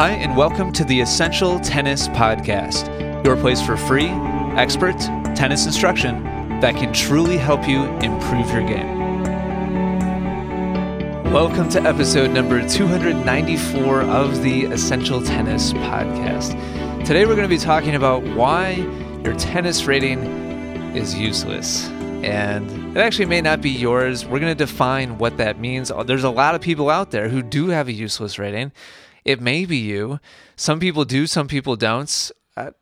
Hi, and welcome to the Essential Tennis Podcast, your place for free, expert tennis instruction that can truly help you improve your game. Welcome to episode number 294 of the Essential Tennis Podcast. Today we're going to be talking about why your tennis rating is useless. And it actually may not be yours. We're going to define what that means. There's a lot of people out there who do have a useless rating. It may be you. Some people do, some people don't.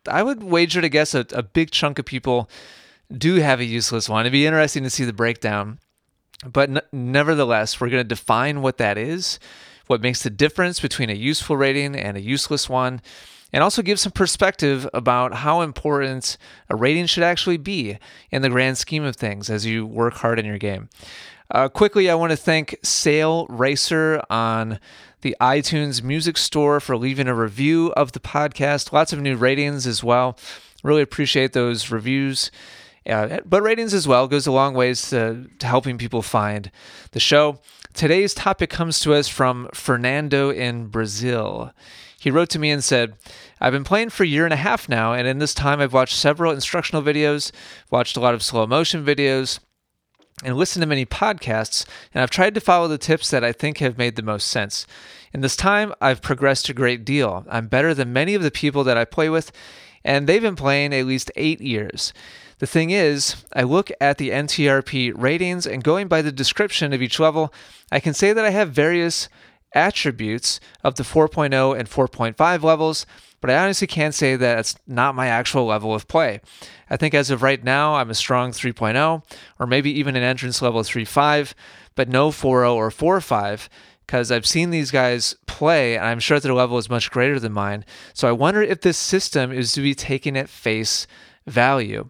I would wager to guess a, a big chunk of people do have a useless one. It'd be interesting to see the breakdown. But n- nevertheless, we're going to define what that is, what makes the difference between a useful rating and a useless one, and also give some perspective about how important a rating should actually be in the grand scheme of things as you work hard in your game. Uh, quickly, I want to thank Sail Racer on the iTunes Music Store for leaving a review of the podcast. Lots of new ratings as well. Really appreciate those reviews. Uh, but ratings as well goes a long ways to, to helping people find the show. Today's topic comes to us from Fernando in Brazil. He wrote to me and said, I've been playing for a year and a half now, and in this time I've watched several instructional videos, watched a lot of slow motion videos, and listen to many podcasts, and I've tried to follow the tips that I think have made the most sense. In this time, I've progressed a great deal. I'm better than many of the people that I play with, and they've been playing at least eight years. The thing is, I look at the NTRP ratings, and going by the description of each level, I can say that I have various attributes of the 4.0 and 4.5 levels, but I honestly can't say that it's not my actual level of play. I think as of right now, I'm a strong 3.0, or maybe even an entrance level 3.5, but no 4.0 or 4.5 because I've seen these guys play and I'm sure their level is much greater than mine. So I wonder if this system is to be taken at face value.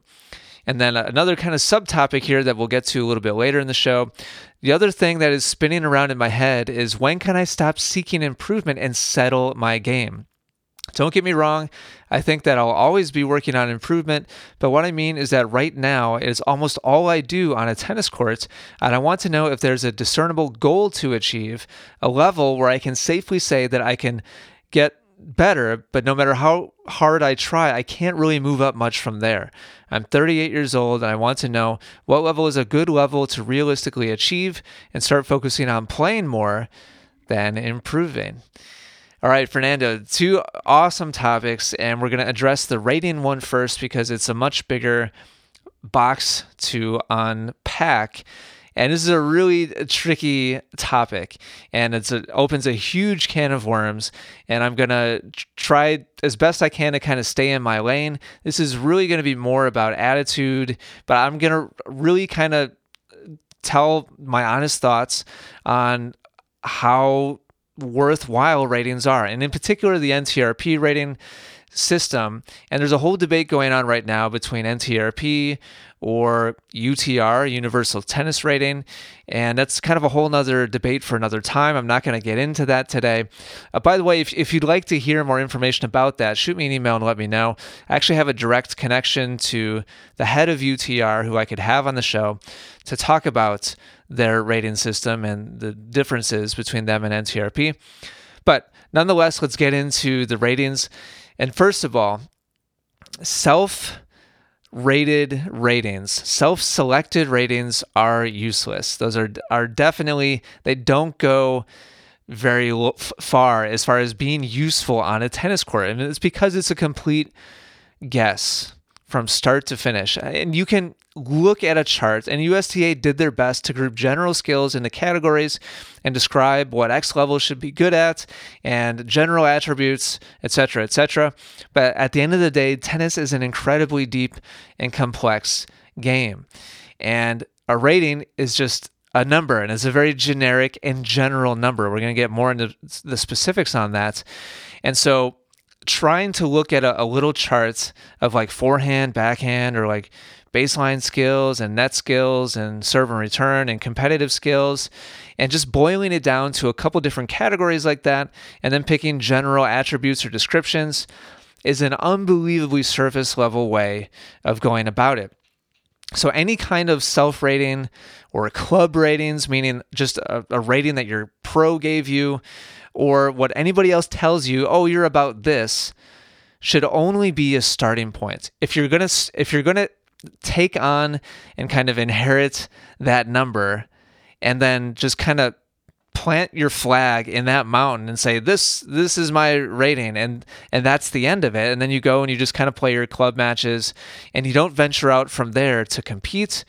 And then another kind of subtopic here that we'll get to a little bit later in the show. The other thing that is spinning around in my head is when can I stop seeking improvement and settle my game? Don't get me wrong, I think that I'll always be working on improvement, but what I mean is that right now it is almost all I do on a tennis court, and I want to know if there's a discernible goal to achieve, a level where I can safely say that I can get better, but no matter how hard I try, I can't really move up much from there. I'm 38 years old and I want to know what level is a good level to realistically achieve and start focusing on playing more than improving. All right, Fernando, two awesome topics, and we're going to address the rating one first because it's a much bigger box to unpack. And this is a really tricky topic, and it opens a huge can of worms. And I'm gonna try as best I can to kind of stay in my lane. This is really to be more about attitude, but I'm gonna really kind of tell my honest thoughts on how worthwhile ratings are, and in particular the NTRP rating system. And there's a whole debate going on right now between NTRP or UTR, Universal Tennis Rating. And that's kind of a whole nother debate for another time. I'm not going to get into that today. Uh, by the way, if, if you'd like to hear more information about that, shoot me an email and let me know. I actually have a direct connection to the head of UTR who I could have on the show to talk about their rating system and the differences between them and NTRP. But nonetheless, let's get into the ratings. And first of all, self rated ratings, self selected ratings are useless. Those are, are definitely, they don't go very far as far as being useful on a tennis court. And it's because it's a complete guess from start to finish. And you can look at a chart, and USTA did their best to group general skills into categories and describe what X level should be good at and general attributes, etc., etc. But at the end of the day, tennis is an incredibly deep and complex game. And a rating is just a number, and it's a very generic and general number. We're going to get more into the specifics on that. And so trying to look at a, a little chart of like forehand, backhand, or like baseline skills and net skills and serve and return and competitive skills and just boiling it down to a couple different categories like that and then picking general attributes or descriptions is an unbelievably surface level way of going about it. So, any kind of self rating or club ratings, meaning just a, a rating that your pro gave you, or what anybody else tells you, oh, you're about this, should only be a starting point. If you're gonna if you're gonna take on and kind of inherit that number, and then just kind of plant your flag in that mountain and say this this is my rating and and that's the end of it and then you go and you just kind of play your club matches and you don't venture out from there to compete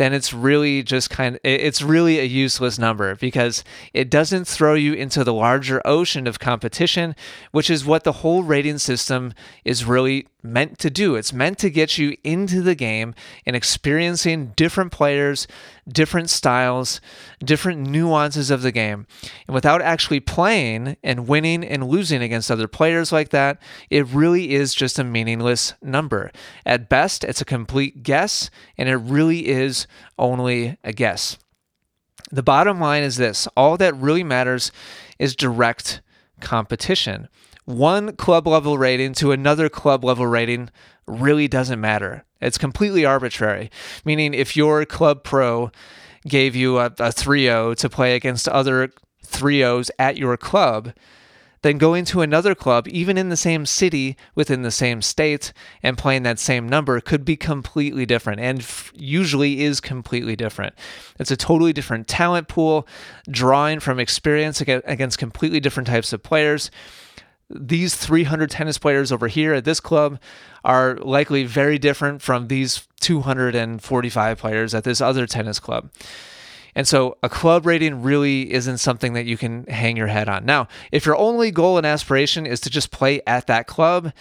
then it's really just kind of it's really a useless number because it doesn't throw you into the larger ocean of competition, which is what the whole rating system is really meant to do. It's meant to get you into the game and experiencing different players, different styles, different nuances of the game. And without actually playing and winning and losing against other players like that, it really is just a meaningless number. At best, it's a complete guess, and it really is only a guess. The bottom line is this all that really matters is direct competition one club level rating to another club level rating really doesn't matter. It's completely arbitrary. Meaning, if your club pro gave you a, a 3 0 to play against other 3 0s at your club, then going to another club, even in the same city within the same state, and playing that same number could be completely different and f- usually is completely different. It's a totally different talent pool, drawing from experience against completely different types of players these 300 tennis players over here at this club are likely very different from these 245 players at this other tennis club. And so a club rating really isn't something that you can hang your head on. Now, if your only goal and aspiration is to just play at that club,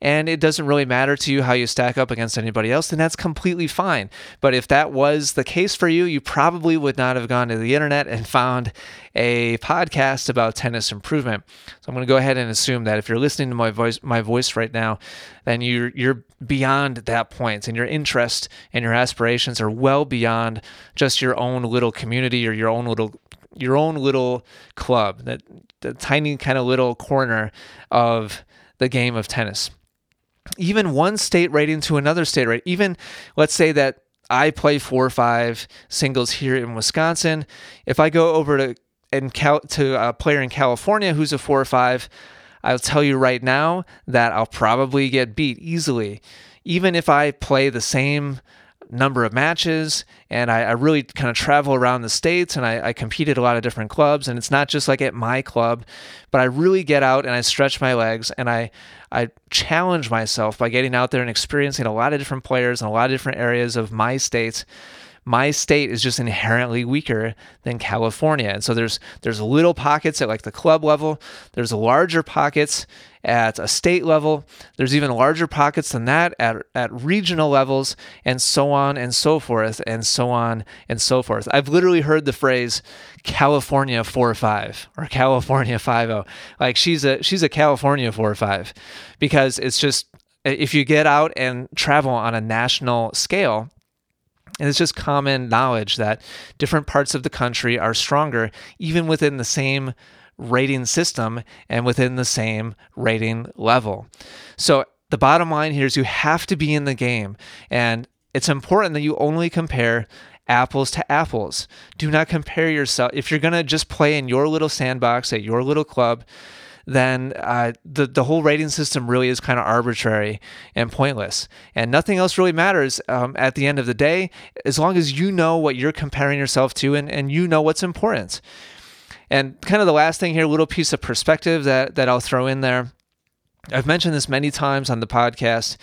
and it doesn't really matter to you how you stack up against anybody else, then that's completely fine. But if that was the case for you, you probably would not have gone to the internet and found a podcast about tennis improvement. So I'm going to go ahead and assume that if you're listening to my voice my voice right now, then you're you're beyond that point and your interest and your aspirations are well beyond just your own little community or your own little your own little club, that the tiny kind of little corner of the game of tennis even one state rating to another state rate. Even let's say that I play four or five singles here in Wisconsin. If I go over to and Cal- to a player in California who's a four or five, I'll tell you right now that I'll probably get beat easily. Even if I play the same number of matches and I, I really kind of travel around the states and I, I compete at a lot of different clubs and it's not just like at my club but i really get out and i stretch my legs and i i challenge myself by getting out there and experiencing a lot of different players in a lot of different areas of my state my state is just inherently weaker than California. And so there's there's little pockets at like the club level, there's larger pockets at a state level, there's even larger pockets than that at, at regional levels, and so on and so forth, and so on and so forth. I've literally heard the phrase California 4 5 or California 5 0. Like she's a she's a California 4 5 because it's just if you get out and travel on a national scale, and it's just common knowledge that different parts of the country are stronger, even within the same rating system and within the same rating level. So, the bottom line here is you have to be in the game. And it's important that you only compare apples to apples. Do not compare yourself. If you're going to just play in your little sandbox at your little club, then uh, the the whole rating system really is kind of arbitrary and pointless, and nothing else really matters um, at the end of the day, as long as you know what you're comparing yourself to and, and you know what's important. And kind of the last thing here, little piece of perspective that that I'll throw in there. I've mentioned this many times on the podcast,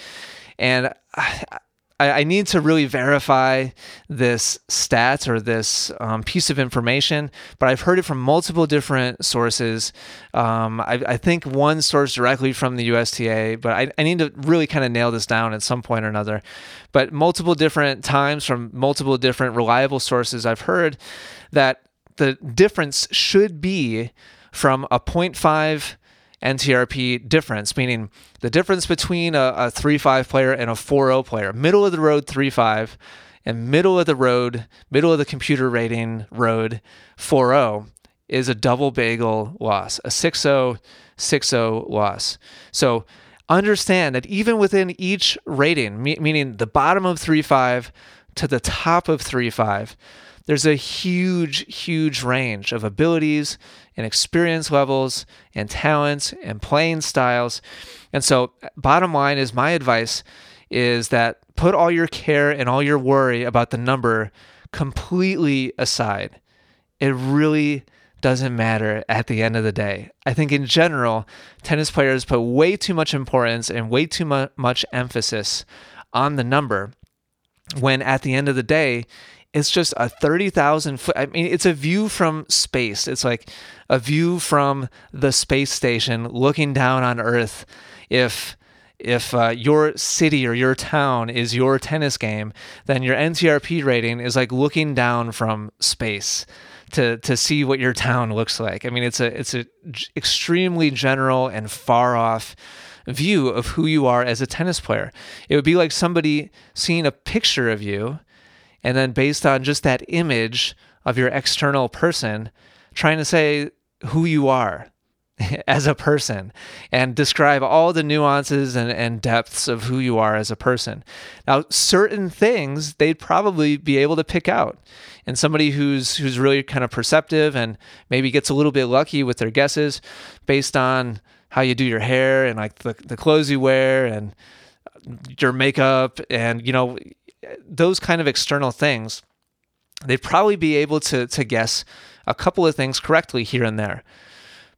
and I, I, I need to really verify this stat or this um, piece of information, but I've heard it from multiple different sources. Um, I, I, think one source directly from the USTA, but I, I need to really kind of nail this down at some point or another. But multiple different times from multiple different reliable sources, I've heard that the difference should be from a 0.5 NTRP difference, meaning the difference between a, a 3 5 player and a 4 0 player, middle of the road 3 5, and middle of the road, middle of the computer rating road 4 0 is a double bagel loss, a 6 0 6 0 loss. So understand that even within each rating, me- meaning the bottom of 3 5 to the top of 3 5, there's a huge, huge range of abilities and experience levels and talents and playing styles. And so, bottom line is my advice is that put all your care and all your worry about the number completely aside. It really doesn't matter at the end of the day. I think in general, tennis players put way too much importance and way too mu- much emphasis on the number when at the end of the day, it's just a 30,000 foot. I mean, it's a view from space. It's like a view from the space station looking down on Earth. If if uh, your city or your town is your tennis game, then your NTRP rating is like looking down from space to to see what your town looks like. I mean, it's a it's a g- extremely general and far off view of who you are as a tennis player. It would be like somebody seeing a picture of you and then based on just that image of your external person trying to say who you are as a person and describe all the nuances and, and depths of who you are as a person. Now, certain things they'd probably be able to pick out. And somebody who's who's really kind of perceptive and maybe gets a little bit lucky with their guesses based on how you do your hair and like the, the clothes you wear and your makeup and you know those kind of external things they'd probably be able to to guess a couple of things correctly here and there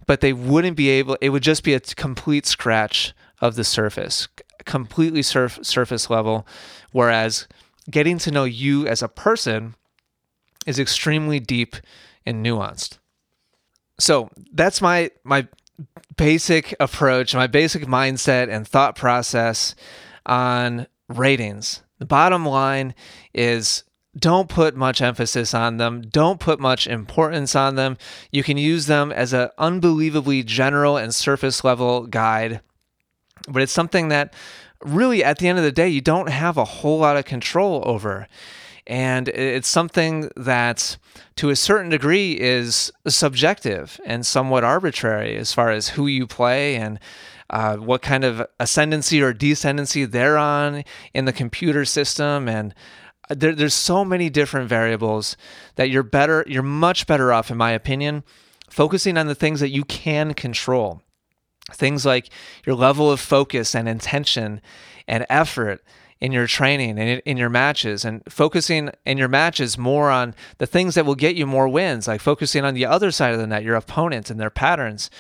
but they wouldn't be able it would just be a complete scratch of the surface completely surf, surface level. Whereas getting to know you as a person is extremely deep and nuanced. So that's my my basic approach my basic mindset and thought process on ratings the bottom line is don't put much emphasis on them. Don't put much importance on them. You can use them as an unbelievably general and surface level guide, but it's something that really, at the end of the day, you don't have a whole lot of control over. And it's something that, to a certain degree, is subjective and somewhat arbitrary as far as who you play and uh, what kind of ascendancy or descendancy they're on in the computer system. And there, there's so many different variables that you're better you're much better off in my opinion focusing on the things that you can control. Things like your level of focus and intention and effort in your training and in your matches and focusing in your matches more on the things that will get you more wins like focusing on the other side of the net your opponents and their patterns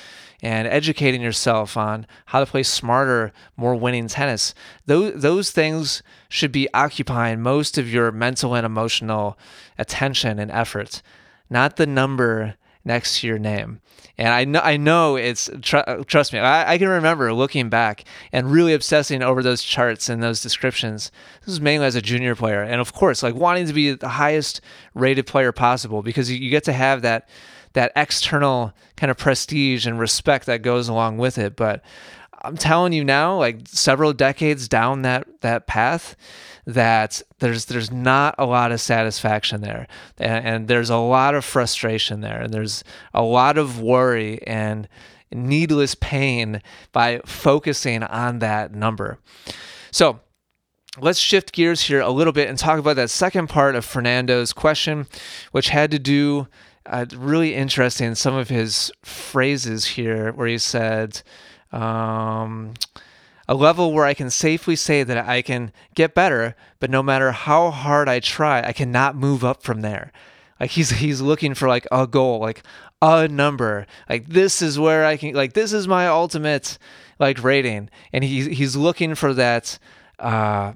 and educating yourself on how to play smarter, more winning tennis. Those those things should be occupying most of your mental and emotional attention and effort, not the number next to your name. And I know, I know it's tr- trust me. I, I, can remember looking back and really obsessing over those charts and those descriptions. This was mainly as a junior player, and of course, like wanting to be the highest rated player possible because you, you get to have that that external kind of prestige and respect that goes along with it. But I'm telling you now, like several decades down that that path, that there's there's not a lot of satisfaction there, and, and there's a lot of frustration there, and there's a lot of worry and needless pain by focusing on that number. So let's shift gears here a little bit and talk about that second part of Fernando's question, which had to do uh, really interesting some of his phrases here where he said um, a level where i can safely say that i can get better but no matter how hard i try i cannot move up from there. Like he's he's looking for like a goal like a number like this is where i can like this is my ultimate like rating. And he's he's looking for that uh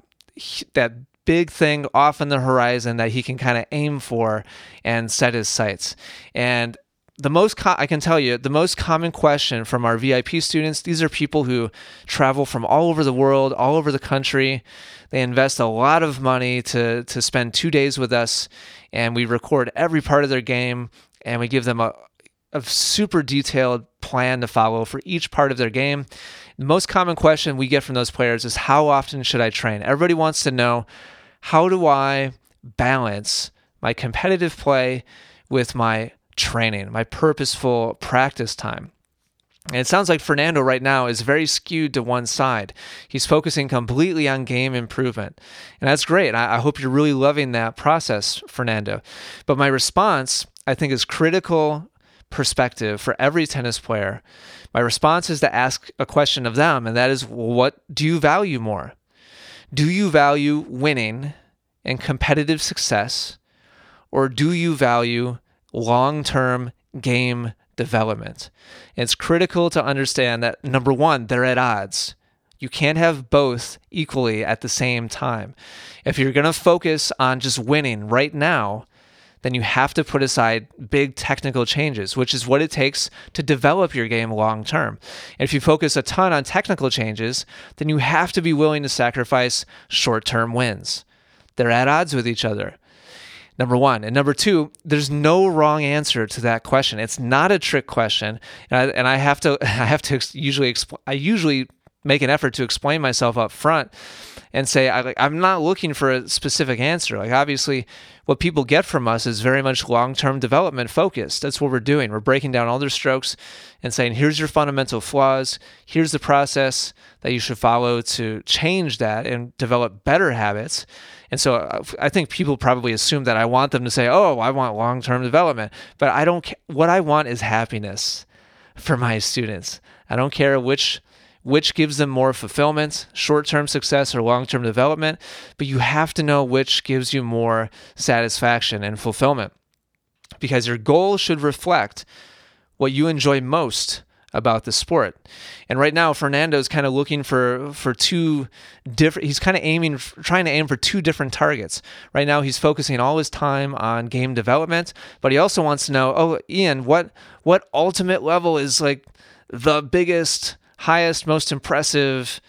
that big thing off in the horizon that he can kind of aim for and set his sights. And the most co- I can tell you, the most common question from our VIP students, these are people who travel from all over the world, all over the country. They invest a lot of money to to spend 2 days with us and we record every part of their game and we give them a a super detailed plan to follow for each part of their game. The most common question we get from those players is how often should I train? Everybody wants to know how do I balance my competitive play with my training, my purposeful practice time? And it sounds like Fernando right now is very skewed to one side. He's focusing completely on game improvement. And that's great. I, hope you're really loving that process, Fernando. But my response, I think, is critical perspective for every tennis player. My response is to ask a question of them, and that is what do you value more? Do you value winning and competitive success, or do you value long term game development. it's critical to understand that number one, they're at odds. You can't have both equally at the same time. If you're going to focus on just winning right now, then you have to put aside big technical changes, which is what it takes to develop your game long term. And if you focus a ton on technical changes, then you have to be willing to sacrifice short term wins. They're at odds with each other number one. And number two, there's no wrong answer to that question. It's not a trick question, and I, and I have to I have to usually expl- I usually make an effort to explain myself up front and say I, I'm not looking for a specific answer. Like obviously, what people get from us is very much long-term development focused. That's what we're doing. We're breaking down all their strokes and saying, here's your fundamental flaws. Here's the process that you should follow to change that and develop better habits. And so uh, I think people probably assume that I want them to say, "Oh, I want long-term development," but I don't. What I want is happiness for my students. I don't care which which gives them more fulfillment, short-term success or long-term development, but you have to know which gives you more satisfaction and fulfillment. Because your goal should reflect what you enjoy most about the sport. And right now, Fernando's kind of looking for for two different. He's kind of aiming, trying to aim for two different targets. Right now, he's focusing all his time on game development, but he also wants to know, oh, Ian, what what ultimate level is like the biggest, highest, most impressive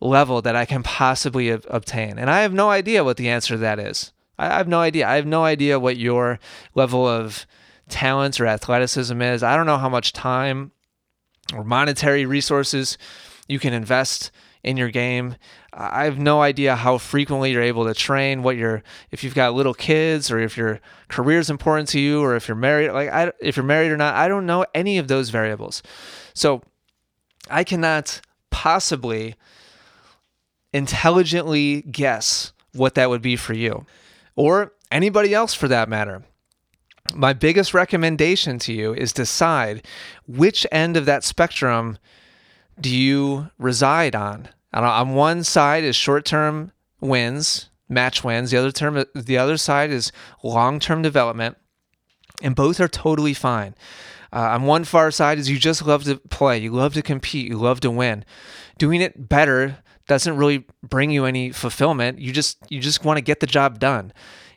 level that I can possibly obtain? And I have no idea what the answer to that is. I have no idea. I have no idea what your level of talents or athleticism is. I don't know how much time or monetary resources you can invest in your game. I have no idea how frequently you're able to train, what you're if you've got little kids or if your career is important to you or if you're married like I, if you're married or not. I don't know any of those variables. So I cannot possibly intelligently guess what that would be for you or anybody else for that matter my biggest recommendation to you is decide which end of that spectrum do you reside on. On one side is short-term wins, match wins. The other term, the other side is long-term development, and both are totally fine. Uh, on one far side is you just love to play, you love to compete, you love to win. Doing it better doesn't really bring you any fulfillment. You just you just want to get the job done.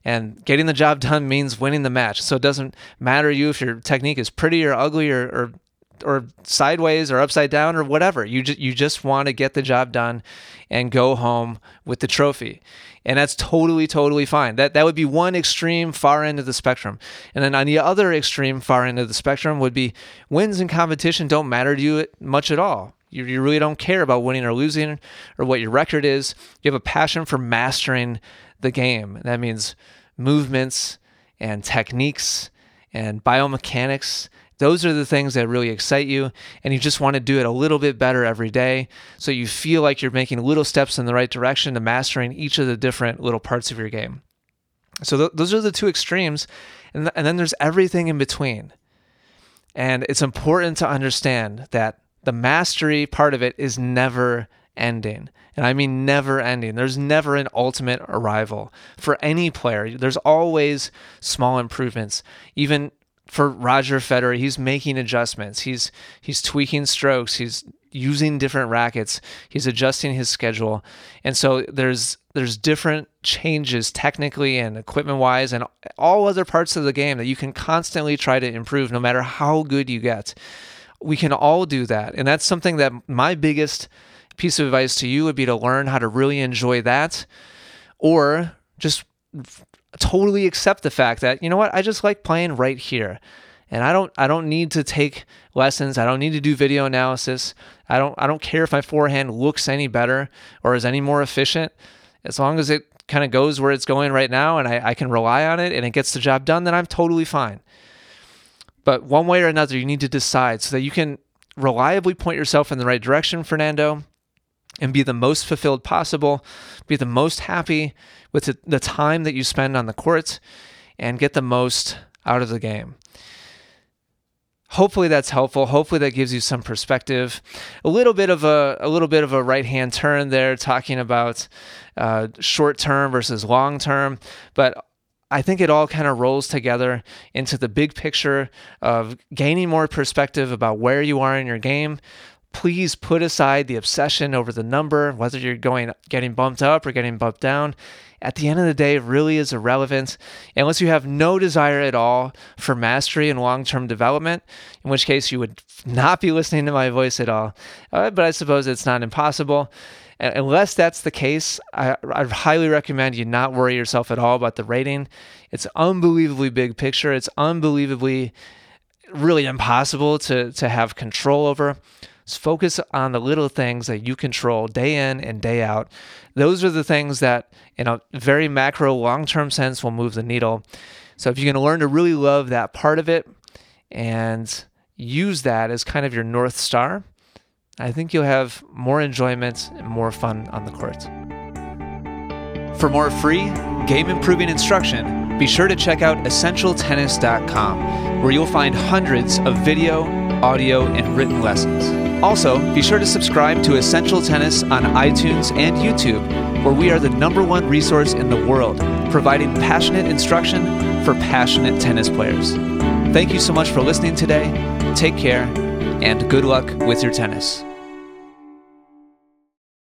And getting the job done means winning the match. So it doesn't matter you if your technique is pretty or ugly or, or or sideways or upside down or whatever. You just you just want to get the job done and go home with the trophy. And that's totally totally fine. That that would be one extreme far end of the spectrum. And then on the other extreme far end of the spectrum would be wins and competition don't matter to you much at all. You, you really don't care about winning or losing or what your record is. You have a passion for mastering the game. That means movements and techniques and biomechanics. Those are the things that really excite you, and you just want to do it a little bit better every day so you feel like you're making little steps in the right direction to mastering each of the different little parts of your game. So, th- those are the two extremes, and, th- and then there's everything in between. And it's important to understand that the mastery part of it is never ending. And I mean never ending. There's never an ultimate arrival for any player. There's always small improvements. Even for Roger Federer, he's making adjustments. He's he's tweaking strokes. He's using different rackets. He's adjusting his schedule. And so there's there's different changes technically and equipment wise and all other parts of the game that you can constantly try to improve no matter how good you get. We can all do that. And that's something that my biggest piece of advice to you would be to learn how to really enjoy that or just totally accept the fact that you know what I just like playing right here. And I don't I don't need to take lessons. I don't need to do video analysis. I don't I don't care if my forehand looks any better or is any more efficient. As long as it kind of goes where it's going right now and I, I can rely on it and it gets the job done then I'm totally fine. But one way or another you need to decide so that you can reliably point yourself in the right direction, Fernando, and be the most fulfilled possible, be the most happy with the time that you spend on the court, and get the most out of the game. Hopefully that's helpful. Hopefully that gives you some perspective. A little bit of a a little bit of a right hand turn there, talking about uh, short term versus long term, but I think it all kind of rolls together into the big picture of gaining more perspective about where you are in your game. Please put aside the obsession over the number, whether you're going getting bumped up or getting bumped down. At the end of the day, it really is irrelevant unless you have no desire at all for mastery and long term development, in which case you would not be listening to my voice at all. Uh, but I suppose it's not impossible unless that's the case, I, I highly recommend you not worry yourself at all about the rating. It's unbelievably big picture. It's unbelievably really impossible to to have control over. Focus on the little things that you control day in and day out. Those are the things that, in a very macro, long term sense, will move the needle. So, if you're going to learn to really love that part of it and use that as kind of your North Star, I think you'll have more enjoyment and more fun on the court. For more free, game improving instruction, be sure to check out EssentialTennis.com, where you'll find hundreds of video, audio, and written lessons. Also, be sure to subscribe to Essential Tennis on iTunes and YouTube, where we are the number one resource in the world, providing passionate instruction for passionate tennis players. Thank you so much for listening today. Take care, and good luck with your tennis.